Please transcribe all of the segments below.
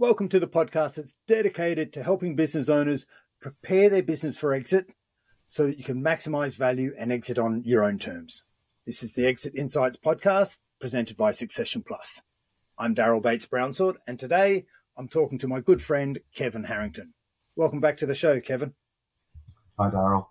Welcome to the podcast that's dedicated to helping business owners prepare their business for exit so that you can maximize value and exit on your own terms. This is the Exit Insights podcast presented by Succession Plus. I'm Daryl Bates Brownsword, and today I'm talking to my good friend Kevin Harrington. Welcome back to the show, Kevin. Hi, Daryl.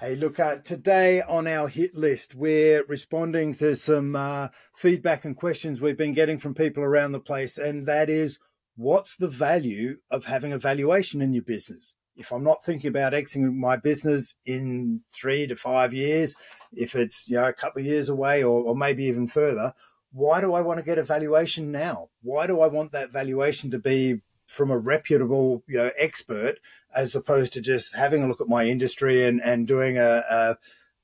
Hey, look, uh, today on our hit list, we're responding to some uh, feedback and questions we've been getting from people around the place. And that is, what's the value of having a valuation in your business? If I'm not thinking about exiting my business in three to five years, if it's you know a couple of years away or, or maybe even further, why do I want to get a valuation now? Why do I want that valuation to be from a reputable you know expert as opposed to just having a look at my industry and and doing a, a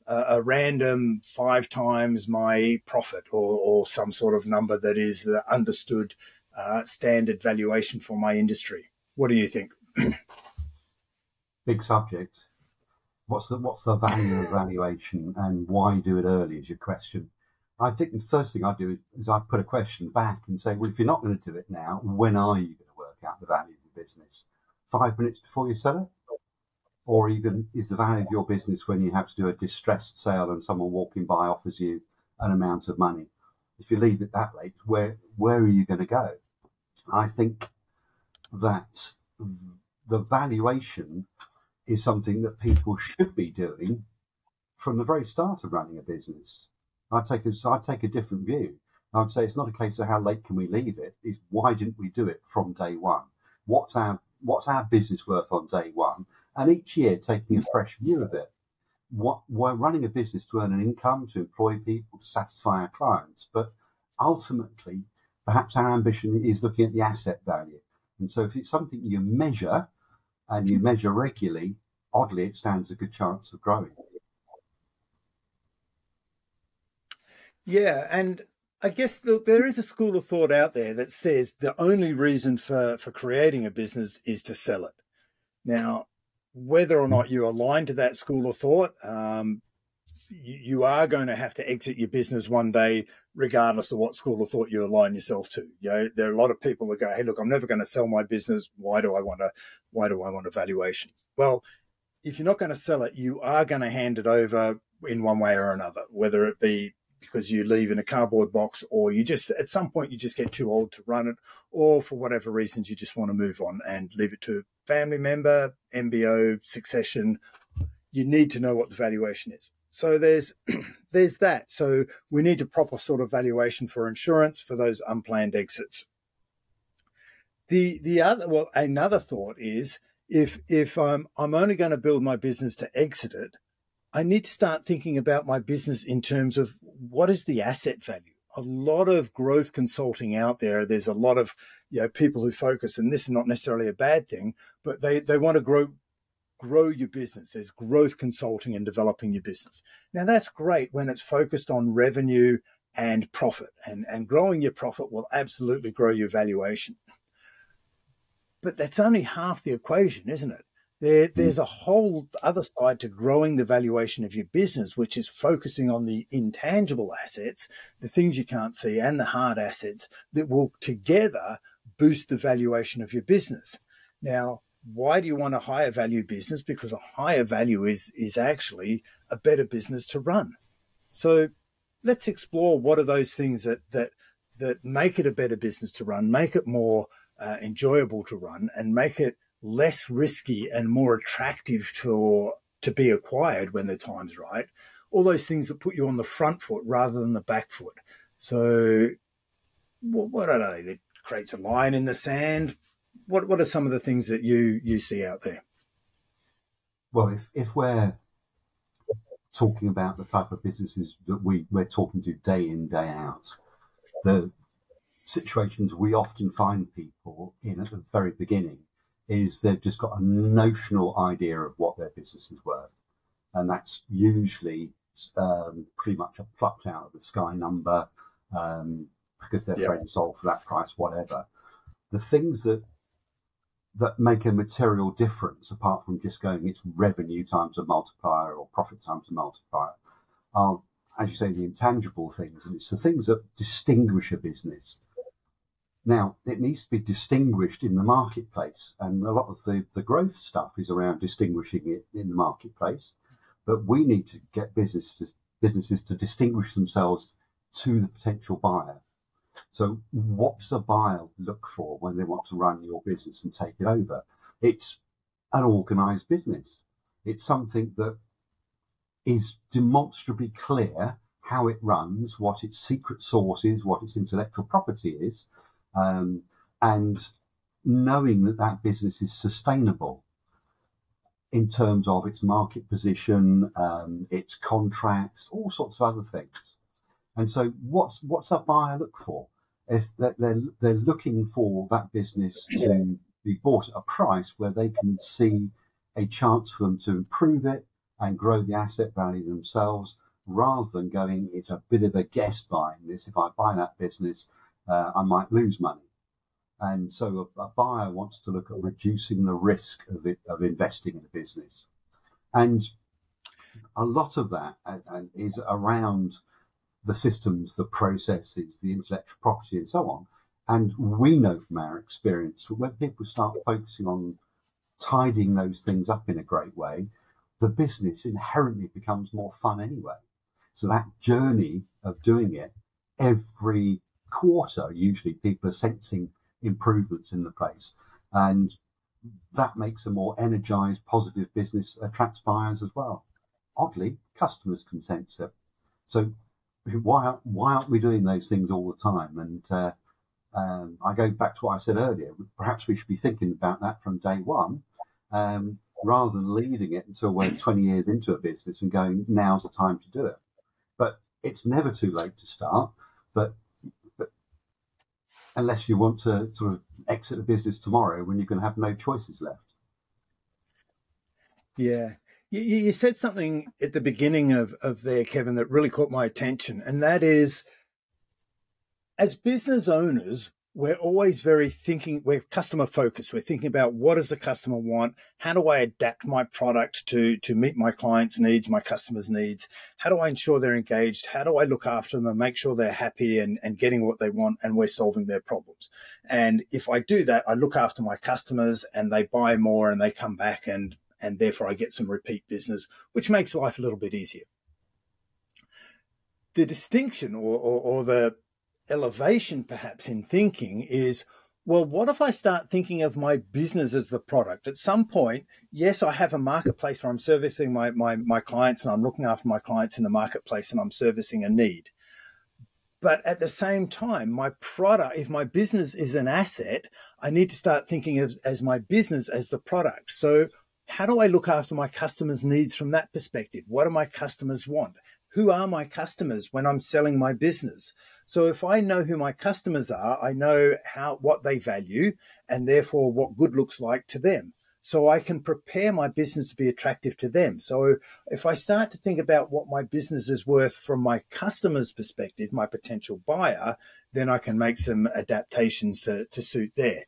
a, random five times my profit or, or some sort of number that is the understood uh, standard valuation for my industry. What do you think? Big subject. What's the what's the value of valuation and why do it early is your question. I think the first thing I do is I put a question back and say, well, if you're not going to do it now, when are you out the value of your business? Five minutes before you sell it? Or even is the value of your business when you have to do a distressed sale and someone walking by offers you an amount of money? If you leave it that late, where where are you going to go? I think that the valuation is something that people should be doing from the very start of running a business. I take a, I take a different view. I would say it's not a case of how late can we leave it. It's why didn't we do it from day one? What's our what's our business worth on day one? And each year taking a fresh view of it. What we're running a business to earn an income, to employ people, to satisfy our clients, but ultimately, perhaps our ambition is looking at the asset value. And so, if it's something you measure and you measure regularly, oddly, it stands a good chance of growing. Yeah, and I guess the, there is a school of thought out there that says the only reason for, for creating a business is to sell it. Now, whether or not you align to that school of thought, um, you, you, are going to have to exit your business one day, regardless of what school of thought you align yourself to. You know, there are a lot of people that go, "Hey, look, I'm never going to sell my business. Why do I want to? Why do I want a valuation?" Well, if you're not going to sell it, you are going to hand it over in one way or another, whether it be because you leave in a cardboard box or you just at some point you just get too old to run it or for whatever reasons you just want to move on and leave it to family member mbo succession. You need to know what the valuation is. So there's there's that. So we need a proper sort of valuation for insurance for those unplanned exits. The the other well another thought is if if i'm i'm only going to build my business to exit it I need to start thinking about my business in terms of what is the asset value. A lot of growth consulting out there. There's a lot of you know people who focus, and this is not necessarily a bad thing, but they they want to grow grow your business. There's growth consulting and developing your business. Now that's great when it's focused on revenue and profit, and and growing your profit will absolutely grow your valuation. But that's only half the equation, isn't it? There, hmm. there's a whole other side to growing the valuation of your business, which is focusing on the intangible assets, the things you can't see, and the hard assets that will together boost the valuation of your business. Now, why do you want a higher value business? Because a higher value is is actually a better business to run. So let's explore what are those things that that that make it a better business to run, make it more uh, enjoyable to run, and make it less risky and more attractive to to be acquired when the time's right. All those things that put you on the front foot rather than the back foot. So, what, what are they? That creates a line in the sand. What what are some of the things that you you see out there? Well, if if we're talking about the type of businesses that we we're talking to day in day out, the situations we often find people in at the very beginning is they've just got a notional idea of what their business is worth. And that's usually um, pretty much a plucked out of the sky number um, because their yep. friends sold for that price, whatever. The things that that make a material difference, apart from just going it's revenue times a multiplier or profit times a multiplier, are, as you say, the intangible things. And it's the things that distinguish a business Now, it needs to be distinguished in the marketplace, and a lot of the, the growth stuff is around distinguishing it in the marketplace. But we need to get businesses businesses to distinguish themselves to the potential buyer. So, what does a buyer look for when they want to run your business and take it over? It's an organized business. It's something that is demonstrably clear how it runs, what its secret sauce is, what its intellectual property is, um, and knowing that that business is sustainable in terms of its market position, um, its contracts, all sorts of other things. And so, what's what's a buyer look for? If they're they're looking for that business to be bought at a price where they can see a chance for them to improve it and grow the asset value themselves, rather than going, it's a bit of a guess buying this. If I buy that business, uh, I might lose money. And so a, a, buyer wants to look at reducing the risk of it, of investing in a business. And a lot of that uh, uh, is around the systems, the processes, the intellectual property, and so on. And we know from our experience that when people start focusing on tidying those things up in a great way, the business inherently becomes more fun anyway. So that journey of doing it every quarter, usually people are sensing improvements in the place. And that makes a more energized, positive business, attracts buyers as well. Oddly, customers can sense it. So why, why aren't we doing those things all the time? And uh, um, I go back to what I said earlier. Perhaps we should be thinking about that from day one, um, rather than leaving it until we're 20 years into a business and going, now's the time to do it. But it's never too late to start. But unless you want to sort of exit the business tomorrow when going to have no choices left. Yeah. You, you said something at the beginning of, of there, Kevin, that really caught my attention. And that is as business owners, we're always very thinking we're customer focused. We're thinking about what does the customer want? How do i adapt my product to to meet my clients needs my customers needs? How do i ensure they're engaged? How do i look after them and make sure they're happy and, and getting what they want and we're solving their problems? And if i do that i look after my customers and they buy more and they come back and and therefore i get some repeat business which makes life a little bit easier. The distinction or, or, or the elevation perhaps in thinking is well, what if I start thinking of my business as the product? At some point, yes, I have a marketplace where I'm servicing my, my, my clients and I'm looking after my clients in the marketplace and I'm servicing a need. But at the same time, my product, if my business is an asset, I need to start thinking of as my business as the product. So how do I look after my customers' needs from that perspective? What do my customers want? Who are my customers when I'm selling my business? So if I know who my customers are, I know how what they value and therefore what good looks like to them. So I can prepare my business to be attractive to them. So if I start to think about what my business is worth from my customer's perspective, my potential buyer, then I can make some adaptations to, to suit there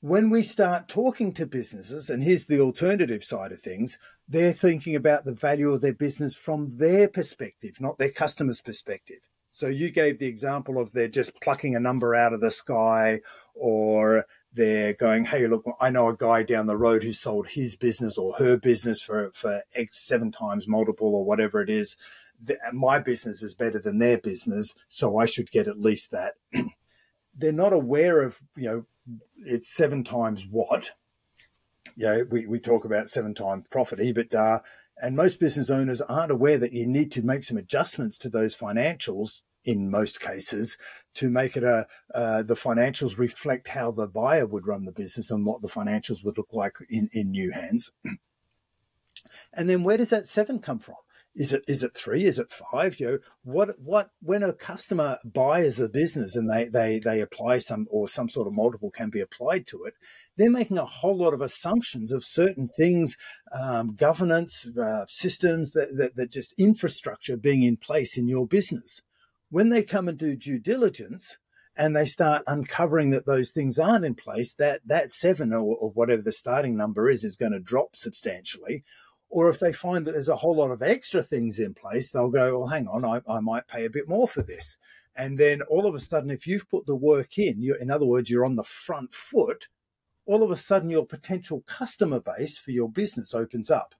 when we start talking to businesses, and here's the alternative side of things, they're thinking about the value of their business from their perspective, not their customer's perspective. So you gave the example of they're just plucking a number out of the sky or they're going, Hey, look, I know a guy down the road who sold his business or her business for, for X seven times multiple or whatever it is. My business is better than their business. So I should get at least that. they're not aware of, you know, it's seven times what? You know, we, we talk about seven times profit, EBITDA, and most business owners aren't aware that you need to make some adjustments to those financials in most cases to make it a uh, the financials reflect how the buyer would run the business and what the financials would look like in in new hands. and then where does that seven come from? Is it is it three? Is it five? You know, what what when a customer buys a business and they they they apply some or some sort of multiple can be applied to it, they're making a whole lot of assumptions of certain things, um, governance uh, systems that, that that just infrastructure being in place in your business. When they come and do due diligence, and they start uncovering that those things aren't in place, that that seven or, or, whatever the starting number is is going to drop substantially. Or if they find that there's a whole lot of extra things in place, they'll go, well, hang on, I, I might pay a bit more for this. And then all of a sudden, if you've put the work in, in other words, you're on the front foot, all of a sudden your potential customer base for your business opens up.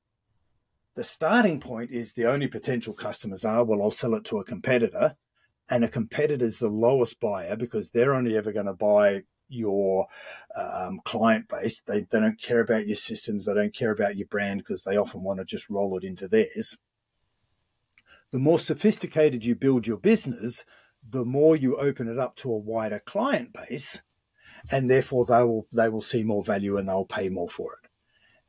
The starting point is the only potential customers are, well, I'll sell it to a competitor. And a competitor's the lowest buyer because they're only ever going to buy your um, client base. They, they don't care about your systems. They don't care about your brand because they often want to just roll it into theirs. The more sophisticated you build your business, the more you open it up to a wider client base, and therefore they will they will see more value and they'll pay more for it.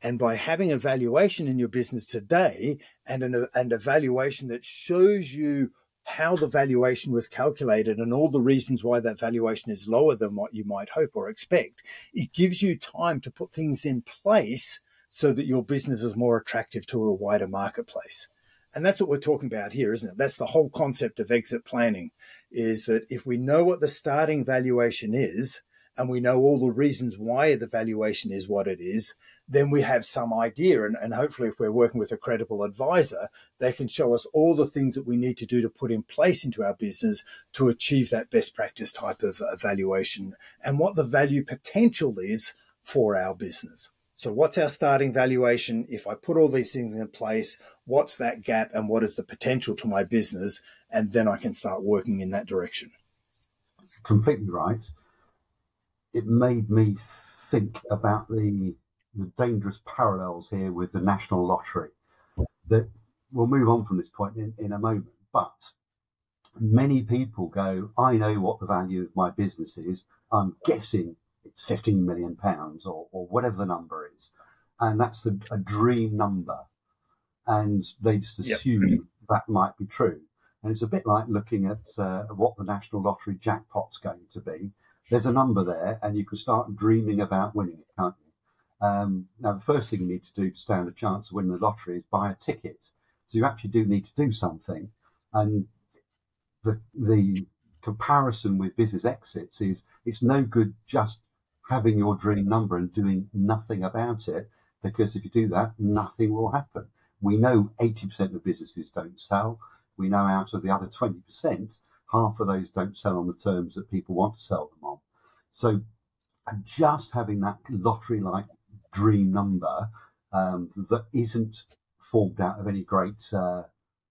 And by having a valuation in your business today and an and a valuation that shows you how the valuation was calculated and all the reasons why that valuation is lower than what you might hope or expect, it gives you time to put things in place so that your business is more attractive to a wider marketplace. And that's what we're talking about here, isn't it? That's the whole concept of exit planning is that if we know what the starting valuation is, and we know all the reasons why the valuation is what it is, then we have some idea. And, and hopefully, if we're working with a credible advisor, they can show us all the things that we need to do to put in place into our business to achieve that best practice type of valuation and what the value potential is for our business. So, what's our starting valuation? If I put all these things in place, what's that gap and what is the potential to my business? And then I can start working in that direction. Completely right it made me think about the the dangerous parallels here with the national lottery. That we'll move on from this point in, in a moment, but many people go, I know what the value of my business is. I'm guessing it's 15 million pounds or, or whatever the number is. And that's a, a dream number. And they just assume yep. that might be true. And it's a bit like looking at uh, what the national lottery jackpot's going to be there's a number there, and you can start dreaming about winning it, can't you? Um, now, the first thing you need to do to stand a chance of winning the lottery is buy a ticket. So you actually do need to do something. And the the comparison with business exits is it's no good just having your dream number and doing nothing about it because if you do that, nothing will happen. We know 80% of businesses don't sell. We know out of the other 20%, half of those don't sell on the terms that people want to sell them on. So just having that lottery like dream number um, that isn't formed out of any great uh,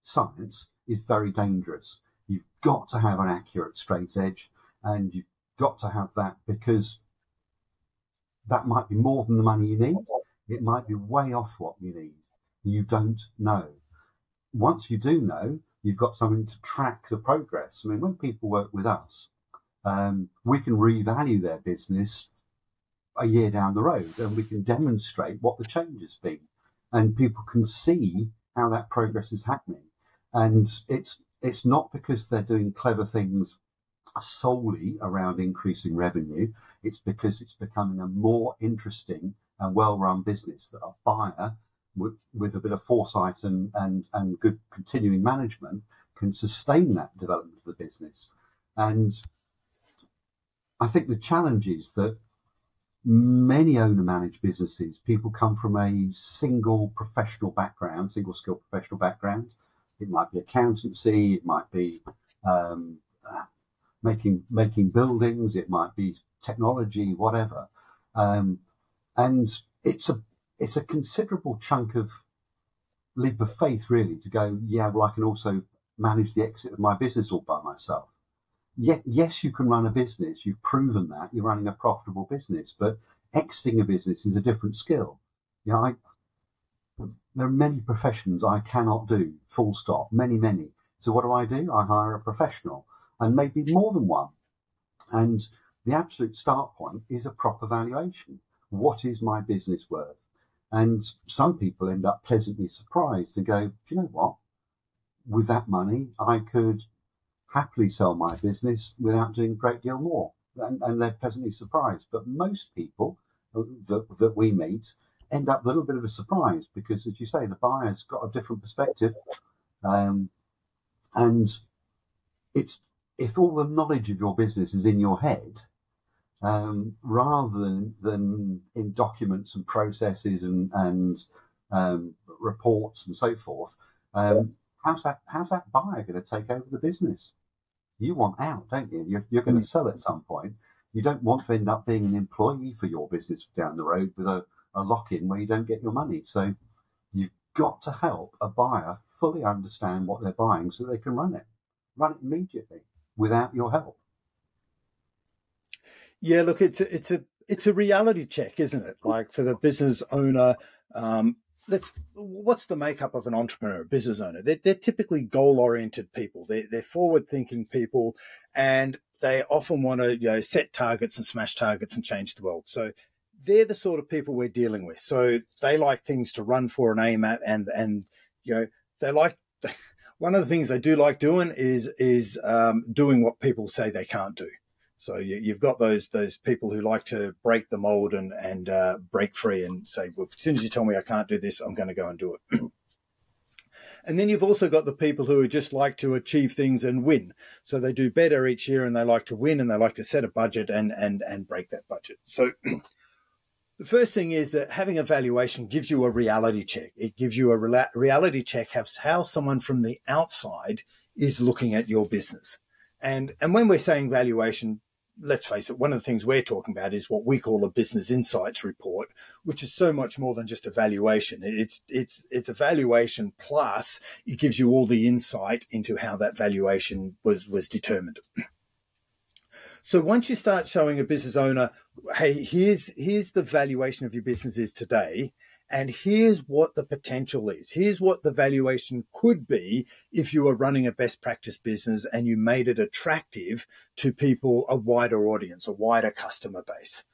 science is very dangerous. You've got to have an accurate straight edge and you've got to have that because that might be more than the money you need. It might be way off what you need. You don't know. Once you do know, you've got something to track the progress. I mean, when people work with us, um, we can revalue their business a year down the road and we can demonstrate what the change has been. And people can see how that progress is happening. And it's it's not because they're doing clever things solely around increasing revenue. It's because it's becoming a more interesting and well-run business that a buyer with, with a bit of foresight and, and, and good continuing management can sustain that development of the business. And I think the challenge is that many owner managed businesses, people come from a single professional background, single skill professional background. It might be accountancy, it might be um, making making buildings, it might be technology, whatever. Um, and it's a it's a considerable chunk of leap of faith, really, to go, yeah, well, I can also manage the exit of my business all by myself. Yet, yes, you can run a business. You've proven that you're running a profitable business, but exiting a business is a different skill. You know, I, there are many professions I cannot do, full stop, many, many. So what do I do? I hire a professional and maybe more than one. And the absolute start point is a proper valuation. What is my business worth? And some people end up pleasantly surprised and go, do you know what? With that money, I could happily sell my business without doing a great deal more. And, and they're pleasantly surprised. But most people that, that we meet end up a little bit of a surprise because, as you say, the buyer's got a different perspective. Um, and it's if all the knowledge of your business is in your head, um, rather than than in documents and processes and and um, reports and so forth. Um, how's that how's that buyer going to take over the business? You want out, don't you? You're, you're going to mm. sell at some point. You don't want to end up being an employee for your business down the road with a, a lock in where you don't get your money. So you've got to help a buyer fully understand what they're buying so they can run it, run it immediately without your help. Yeah, look, it's a, it's a it's a reality check, isn't it? Like for the business owner, um, that's what's the makeup of an entrepreneur, a business owner. They're, they're typically goal oriented people. They're, they're forward thinking people, and they often want to you know set targets and smash targets and change the world. So they're the sort of people we're dealing with. So they like things to run for and aim at, and and you know they like. One of the things they do like doing is is um, doing what people say they can't do. So you, have got those those people who like to break the mold and and uh, break free and say, well, as soon as you tell me I can't do this, I'm going to go and do it. and then you've also got the people who just like to achieve things and win. So they do better each year and they like to win and they like to set a budget and and and break that budget. So. The first thing is that having a valuation gives you a reality check. It gives you a reality check of how someone from the outside is looking at your business. And, and when we're saying valuation, let's face it, one of the things we're talking about is what we call a business insights report, which is so much more than just a valuation. It's it's it's a valuation plus it gives you all the insight into how that valuation was was determined. So once you start showing a business owner, hey, here's here's the valuation of your business is today, and here's what the potential is. Here's what the valuation could be if you were running a best practice business and you made it attractive to people, a wider audience, a wider customer base.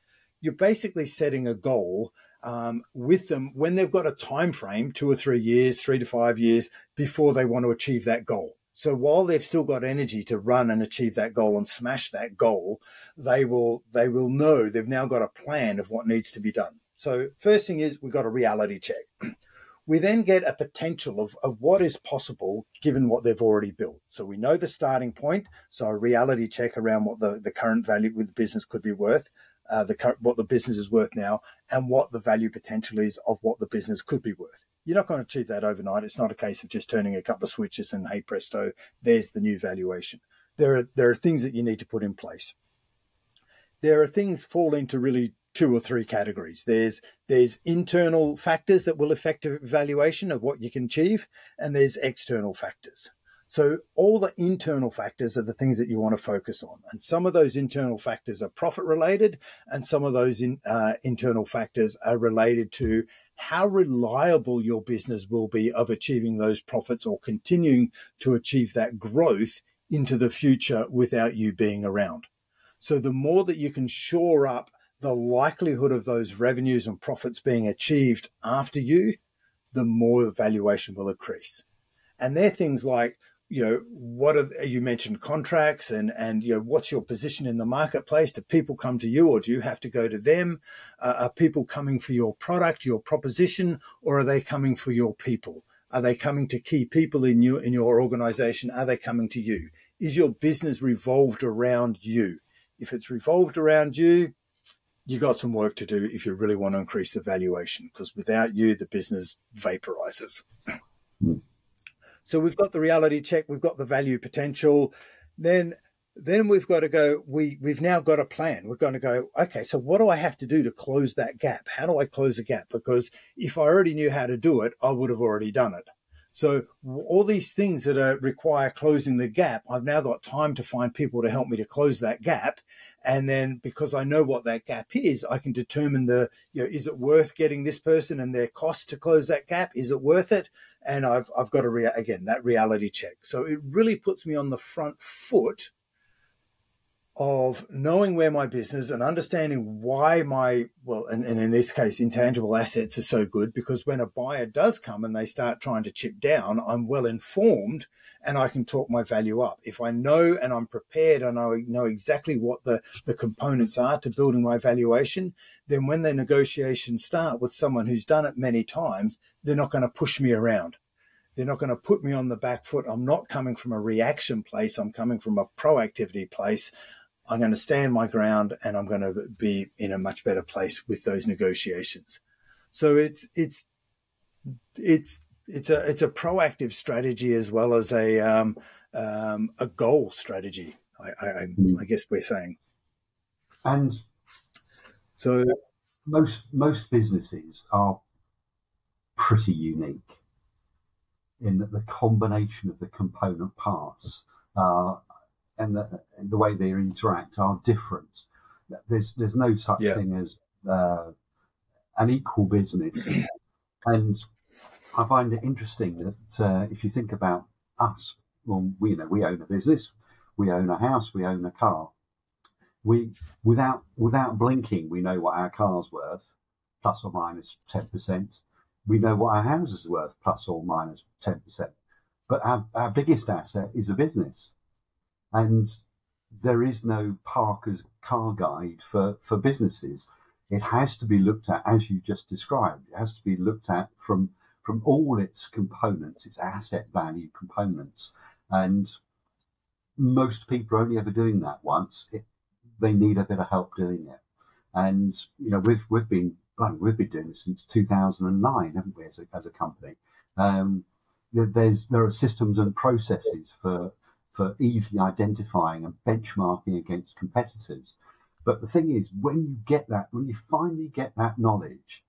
You're basically setting a goal um, with them when they've got a time frame, two or three years, three to five years, before they want to achieve that goal. So while they've still got energy to run and achieve that goal and smash that goal, they will they will know they've now got a plan of what needs to be done. So first thing is we've got a reality check. we then get a potential of, of what is possible given what they've already built. So we know the starting point. So a reality check around what the, the current value with the business could be worth, uh, the what the business is worth now, and what the value potential is of what the business could be worth. You're not going to achieve that overnight. It's not a case of just turning a couple of switches and hey presto, there's the new valuation. There are there are things that you need to put in place. There are things fall into really two or three categories. There's there's internal factors that will affect evaluation of what you can achieve, and there's external factors. So all the internal factors are the things that you want to focus on, and some of those internal factors are profit related, and some of those in, uh, internal factors are related to how reliable your business will be of achieving those profits or continuing to achieve that growth into the future without you being around. So the more that you can shore up the likelihood of those revenues and profits being achieved after you, the more the valuation will increase. And they're things like, you know, what are you mentioned contracts and and you know what's your position in the marketplace? Do people come to you or do you have to go to them? Uh, are people coming for your product, your proposition, or are they coming for your people? Are they coming to key people in you in your organization? Are they coming to you? Is your business revolved around you? If it's revolved around you, you got some work to do if you really want to increase the valuation because without you, the business vaporizes. so we've got the reality check, we've got the value potential. Then then we've got to go we we've now got a plan we're going to go okay so what do i have to do to close that gap how do i close the gap because if i already knew how to do it i would have already done it so all these things that are, require closing the gap i've now got time to find people to help me to close that gap and then because I know what that gap is, I can determine the, you know, is it worth getting this person and their cost to close that gap? Is it worth it? And I've, I've got to, rea- again, that reality check. So it really puts me on the front foot of knowing where my business and understanding why my well and, and, in this case intangible assets are so good because when a buyer does come and they start trying to chip down i'm well informed and i can talk my value up if i know and i'm prepared and i know exactly what the, the components are to building my valuation then when the negotiations start with someone who's done it many times they're not going to push me around they're not going to put me on the back foot. I'm not coming from a reaction place. I'm coming from a proactivity place. I'm going to stand my ground and I'm going to be in a much better place with those negotiations. So it's, it's, it's it's a it's a proactive strategy as well as a um, um, a goal strategy. I, I. I, guess we're saying. And so most most businesses are pretty unique in that the combination of the component parts uh, and the, the way they interact are different. There's there's no such yeah. thing as uh, an equal business, and I find it interesting that uh, if you think about us, well, we you know we own a business, we own a house, we own a car. We without without blinking, we know what our car's worth, plus or minus ten percent. We know what our house is worth, plus or minus ten percent. But our, our biggest asset is a business, and there is no Parker's car guide for for businesses. It has to be looked at as you just described. It has to be looked at from from all its components, its asset value components. And most people are only ever doing that once. It, they need a bit of help doing it. And, you know, we've, we've been, we've been doing this since 2009, haven't we, as a, as a company? Um, there's, there are systems and processes for, for easily identifying and benchmarking against competitors. But the thing is, when you get that, when you finally get that knowledge,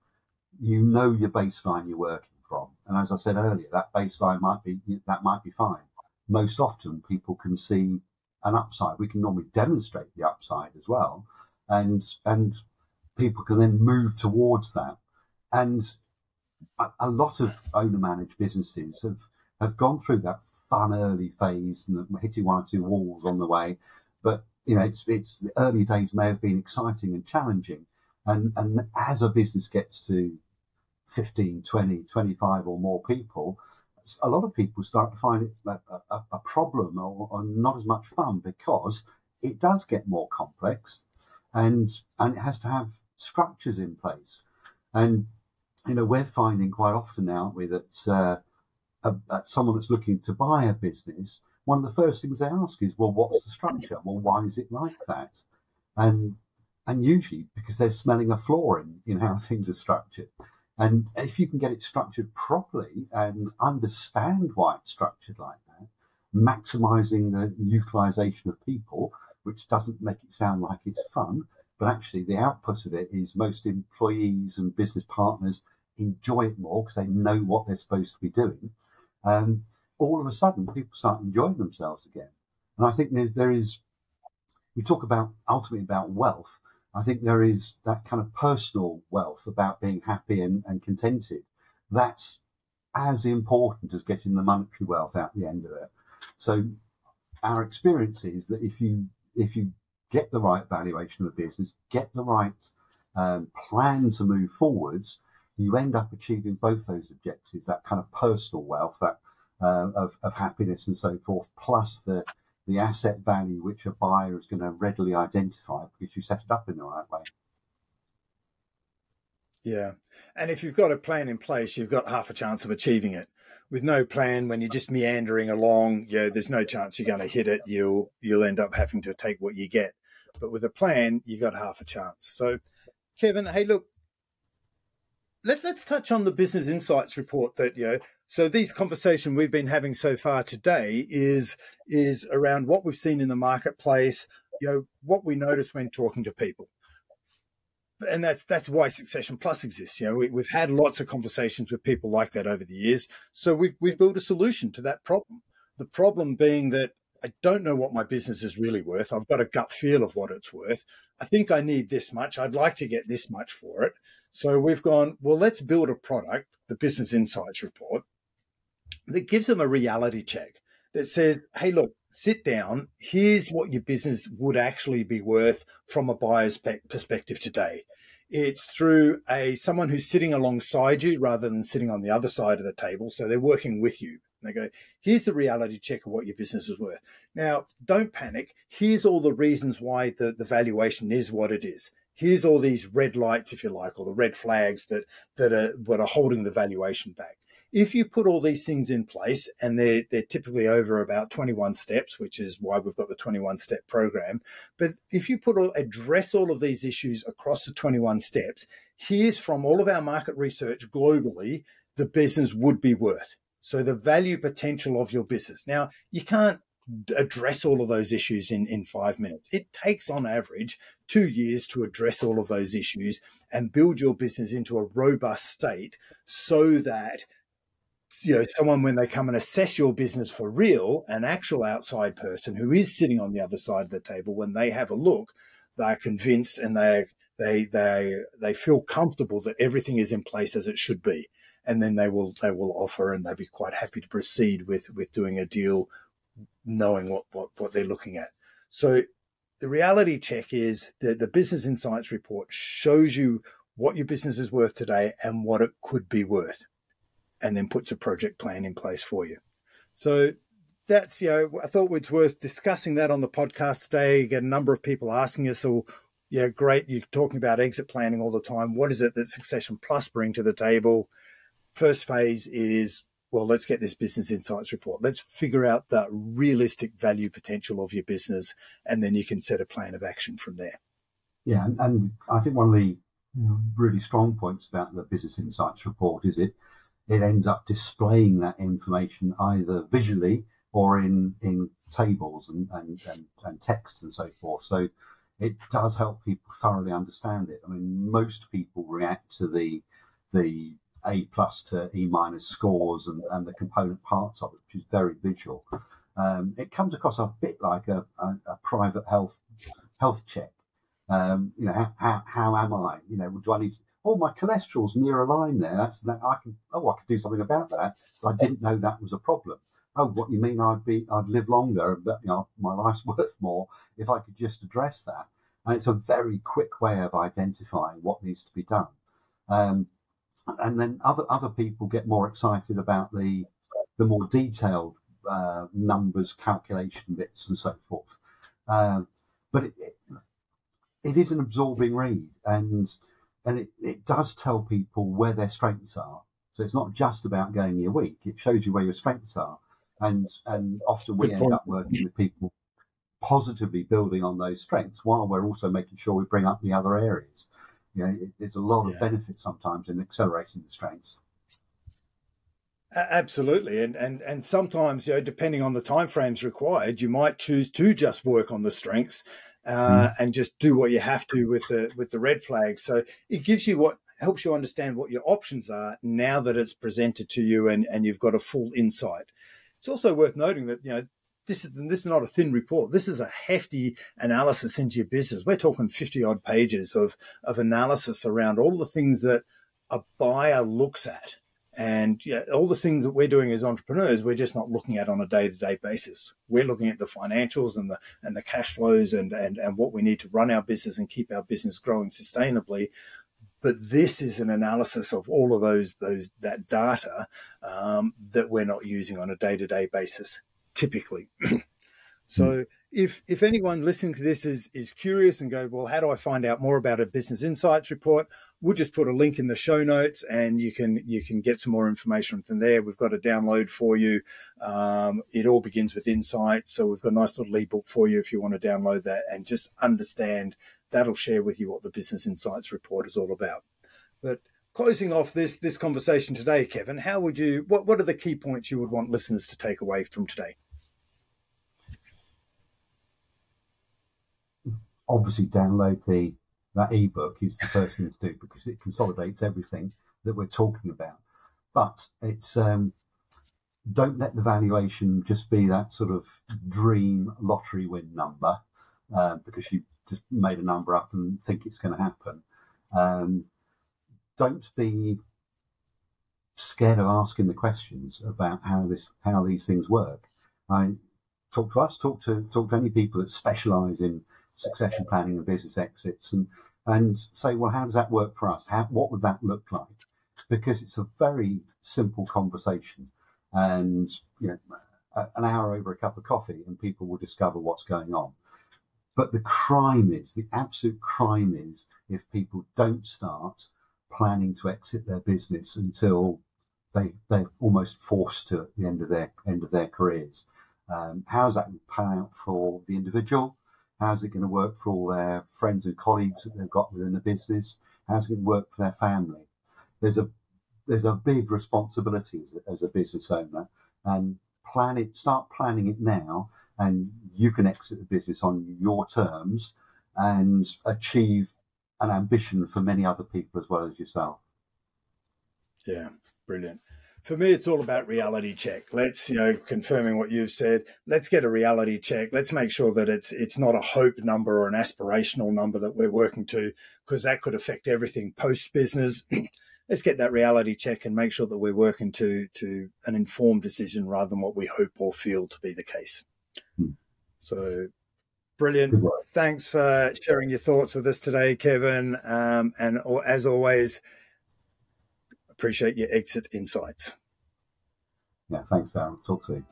you know your baseline you're working from. And as I said earlier, that baseline might be that might be fine. Most often, people can see an upside. We can normally demonstrate the upside as well, and and people can then move towards that. And a, a lot of owner managed businesses have have gone through that fun early phase and hitting one or two walls on the way. But you know, it's it's the early days may have been exciting and challenging. And and as a business gets to 15, 20, 25 or more people, a lot of people start to find it a, a, a problem or, or, not as much fun because it does get more complex and and it has to have structures in place. And you know, we're finding quite often now, aren't we, that uh, a, someone that's looking to buy a business, one of the first things they ask is, well, what's the structure? Well, why is it like that? And and usually because they're smelling a flaw in, in how things are structured. And if you can get it structured properly and understand why it's structured like that, maximizing the utilization of people, which doesn't make it sound like it's fun, but actually the output of it is most employees and business partners enjoy it more because they know what they're supposed to be doing. Um, all of a sudden, people start enjoying themselves again. And I think there, there is, we talk about ultimately about wealth, I think there is that kind of personal wealth about being happy and, and contented. That's as important as getting the monetary wealth out the end of it. So our experience is that if you if you get the right valuation of a business, get the right um, plan to move forwards, you end up achieving both those objectives: that kind of personal wealth, that uh, of, of happiness and so forth, plus the the asset value which a buyer is going to readily identify because you set it up in the right way. Yeah. And if you've got a plan in place, you've got half a chance of achieving it. With no plan, when you're just meandering along, know, there's no chance you're going to hit it. You'll you'll end up having to take what you get. But with a plan, you've got half a chance. So, Kevin, hey, look, let, us touch on the business insights report that you know so these conversation we've been having so far today is is around what we've seen in the marketplace you know what we notice when talking to people and that's that's why succession plus exists you know we, have had lots of conversations with people like that over the years so we've, we've built a solution to that problem the problem being that I don't know what my business is really worth. I've got a gut feel of what it's worth. I think I need this much. I'd like to get this much for it. So we've gone, well, let's build a product, the Business Insights Report, that gives them a reality check that says, hey, look, sit down. Here's what your business would actually be worth from a buyer's perspective today. It's through a someone who's sitting alongside you rather than sitting on the other side of the table. So they're working with you. They go, here's the reality check of what your business is worth. Now, don't panic. Here's all the reasons why the, the valuation is what it is here's all these red lights, if you like, or the red flags that that are what are holding the valuation back. If you put all these things in place, and they're they're typically over about 21 steps, which is why we've got the 21 step program. But if you put all, address all of these issues across the 21 steps, here's from all of our market research globally the business would be worth. So the value potential of your business. Now, you can't address all of those issues in, in five minutes. It takes, on average, two years to address all of those issues and build your business into a robust state so that you know someone when they come and assess your business for real an actual outside person who is sitting on the other side of the table when they have a look they're convinced and they they they they feel comfortable that everything is in place as it should be and then they will they will offer and they'll be quite happy to proceed with with doing a deal knowing what, what, what they're looking at. So the reality check is that the business insights report shows you what your business is worth today and what it could be worth, and then puts a project plan in place for you. So that's, you know, I thought it's worth discussing that on the podcast today. You get a number of people asking us, oh, yeah, great. You're talking about exit planning all the time. What is it that Succession Plus bring to the table? First phase is well, let's get this business insights report. Let's figure out the realistic value potential of your business, and then you can set a plan of action from there. Yeah, and, and I think one of the really strong points about the business insights report is it it ends up displaying that information either visually or in in tables and, and, and, and text and so forth. So it does help people thoroughly understand it. I mean, most people react to the the a plus to E minus scores and, and the component parts of it, which is very visual. Um, it comes across a bit like a, a, a private health health check. Um, you know, how, how, how, am I? You know, do I need to, oh, my cholesterol's near a line there. That's that I can, oh, I could do something about that. But I didn't know that was a problem. Oh, what you mean I'd be, I'd live longer, but you know, my life's worth more if I could just address that. And it's a very quick way of identifying what needs to be done. Um, and then other other people get more excited about the the more detailed uh, numbers, calculation bits, and so forth. Uh, but it, it, it is an absorbing read, and and it, it does tell people where their strengths are. So it's not just about going your week; it shows you where your strengths are, and and often we end up working with people positively building on those strengths while we're also making sure we bring up the other areas. You know, it, there's a lot yeah. of benefit sometimes in accelerating the strengths. Absolutely, and and and sometimes, you know, depending on the timeframes required, you might choose to just work on the strengths uh, mm. and just do what you have to with the with the red flag. So it gives you what helps you understand what your options are now that it's presented to you and and you've got a full insight. It's also worth noting that you know this is this is not a thin report. This is a hefty analysis into your business. We're talking fifty odd pages of of analysis around all the things that a buyer looks at, and all the things that we're doing as entrepreneurs, we're just not looking at on a day to day basis. We're looking at the financials and the and the cash flows and and and what we need to run our business and keep our business growing sustainably but this is an analysis of all of those those that data um, that we're not using on a day to day basis typically. so mm. if if anyone listening to this is is curious and go, well, how do I find out more about a business insights report? We'll just put a link in the show notes, and you can you can get some more information from there. We've got a download for you. Um, it all begins with insights, so we've got a nice little ebook for you if you want to download that and just understand. That'll share with you what the business insights report is all about. But closing off this this conversation today, Kevin, how would you what what are the key points you would want listeners to take away from today? Obviously download the that ebook is the first thing to do because it consolidates everything that we're talking about. But it's um, don't let the valuation just be that sort of dream lottery win number uh, because you just made a number up and think it's going to happen. Um, don't be scared of asking the questions about how this how these things work. I talk to us, talk to talk to any people that specialise in succession planning and business exits and and say, well, how does that work for us? How, what would that look like? Because it's a very simple conversation, and you know, an hour over a cup of coffee, and people will discover what's going on. But the crime is, the absolute crime is, if people don't start planning to exit their business until they they're almost forced to at the end of their end of their careers. Um, how's that pan out for the individual? How's it going to work for all their friends and colleagues that they've got within the business? How's it going to work for their family? There's a there's a big responsibility as a, business owner, and plan it. Start planning it now, and you can exit the business on your terms and achieve an ambition for many other people as well as yourself. Yeah, brilliant. For me, it's all about reality check. Let's, you know, confirming what you've said. Let's get a reality check. Let's make sure that it's it's not a hope number or an aspirational number that we're working to, because that could affect everything post business. Let's get that reality check and make sure that we're working to to an informed decision rather than what we hope or feel to be the case. Hmm. So Brilliant. Thanks for sharing your thoughts with us today, Kevin. Um, and as always, appreciate your exit insights. Yeah, thanks, Darren. Talk to you.